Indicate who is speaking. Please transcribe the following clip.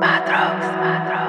Speaker 1: Patrox, Patrox.